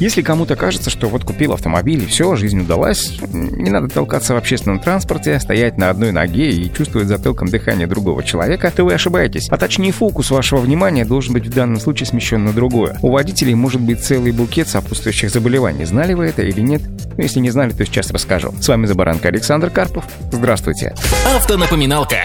Если кому-то кажется, что вот купил автомобиль и все, жизнь удалась, не надо толкаться в общественном транспорте, стоять на одной ноге и чувствовать затылком дыхание другого человека, то вы ошибаетесь. А точнее фокус вашего внимания должен быть в данном случае смещен на другое. У водителей может быть целый букет сопутствующих заболеваний. Знали вы это или нет? Ну, если не знали, то сейчас расскажу. С вами Забаранка Александр Карпов. Здравствуйте. Автонапоминалка.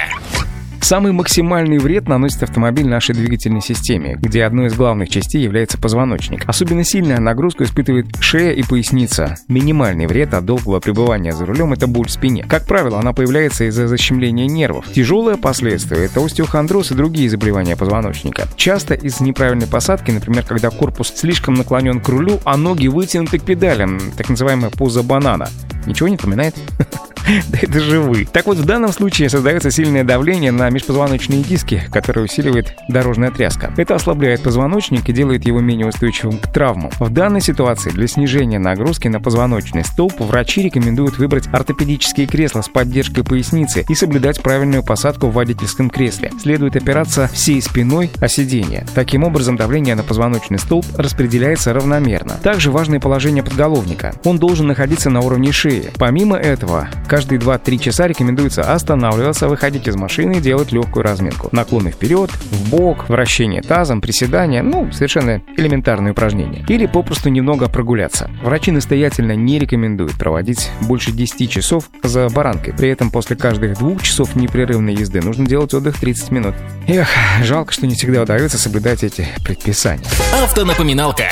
Самый максимальный вред наносит автомобиль нашей двигательной системе, где одной из главных частей является позвоночник. Особенно сильная нагрузку испытывает шея и поясница. Минимальный вред от долгого пребывания за рулем – это боль в спине. Как правило, она появляется из-за защемления нервов. Тяжелое последствие – это остеохондроз и другие заболевания позвоночника. Часто из неправильной посадки, например, когда корпус слишком наклонен к рулю, а ноги вытянуты к педалям, так называемая поза банана. Ничего не напоминает? Это же вы. Так вот, в данном случае создается сильное давление на межпозвоночные диски, которое усиливает дорожная тряска. Это ослабляет позвоночник и делает его менее устойчивым к травмам. В данной ситуации для снижения нагрузки на позвоночный столб врачи рекомендуют выбрать ортопедические кресла с поддержкой поясницы и соблюдать правильную посадку в водительском кресле. Следует опираться всей спиной о сиденье. Таким образом, давление на позвоночный столб распределяется равномерно. Также важное положение подголовника. Он должен находиться на уровне шеи. Помимо этого, каждые 2-3 часа рекомендуется останавливаться, выходить из машины и делать легкую разминку. Наклоны вперед, в бок, вращение тазом, приседания, ну, совершенно элементарные упражнения. Или попросту немного прогуляться. Врачи настоятельно не рекомендуют проводить больше 10 часов за баранкой. При этом после каждых двух часов непрерывной езды нужно делать отдых 30 минут. Эх, жалко, что не всегда удается соблюдать эти предписания. Автонапоминалка.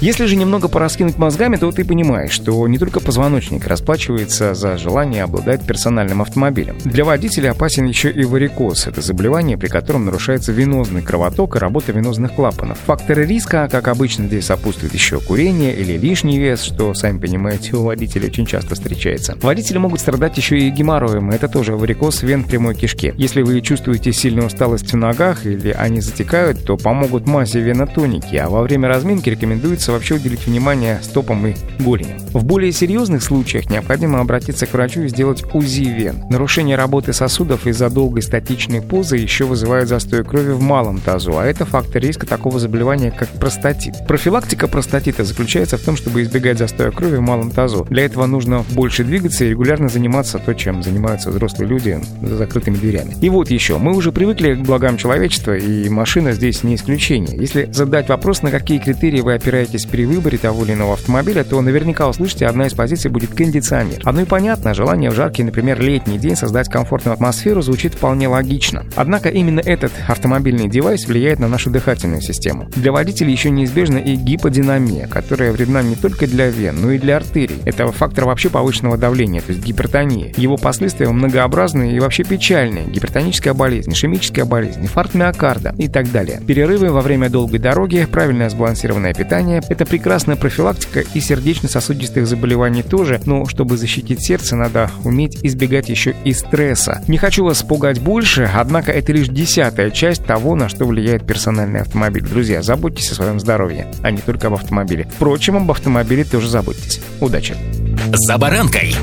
Если же немного пораскинуть мозгами, то ты понимаешь, что не только позвоночник расплачивается за желание обладать персональным автомобилем. Для водителя опасен еще и варикоз. Это заболевание, при котором нарушается венозный кровоток и работа венозных клапанов. Факторы риска, как обычно, здесь сопутствуют еще курение или лишний вес, что, сами понимаете, у водителей очень часто встречается. Водители могут страдать еще и геморроем, это тоже варикоз вен прямой кишки. Если вы чувствуете сильную усталость в ногах или они затекают, то помогут массе венотоники, а во время разминки рекомендуется придется вообще уделить внимание стопам и голеням. В более серьезных случаях необходимо обратиться к врачу и сделать УЗИ вен. Нарушение работы сосудов из-за долгой статичной позы еще вызывает застой крови в малом тазу, а это фактор риска такого заболевания, как простатит. Профилактика простатита заключается в том, чтобы избегать застоя крови в малом тазу. Для этого нужно больше двигаться и регулярно заниматься то, чем занимаются взрослые люди за закрытыми дверями. И вот еще, мы уже привыкли к благам человечества, и машина здесь не исключение. Если задать вопрос, на какие критерии вы опираетесь определяетесь при выборе того или иного автомобиля, то наверняка услышите, одна из позиций будет кондиционер. Одно и понятно, желание в жаркий, например, летний день создать комфортную атмосферу звучит вполне логично. Однако именно этот автомобильный девайс влияет на нашу дыхательную систему. Для водителей еще неизбежна и гиподинамия, которая вредна не только для вен, но и для артерий. Это фактор вообще повышенного давления, то есть гипертонии. Его последствия многообразные и вообще печальные. Гипертоническая болезнь, ишемическая болезнь, инфаркт миокарда и так далее. Перерывы во время долгой дороги, правильное сбалансированное питание, это прекрасная профилактика и сердечно-сосудистых заболеваний тоже, но чтобы защитить сердце, надо уметь избегать еще и стресса. Не хочу вас пугать больше, однако это лишь десятая часть того, на что влияет персональный автомобиль. Друзья, заботьтесь о своем здоровье, а не только об автомобиле. Впрочем, об автомобиле тоже заботьтесь. Удачи! «За баранкой»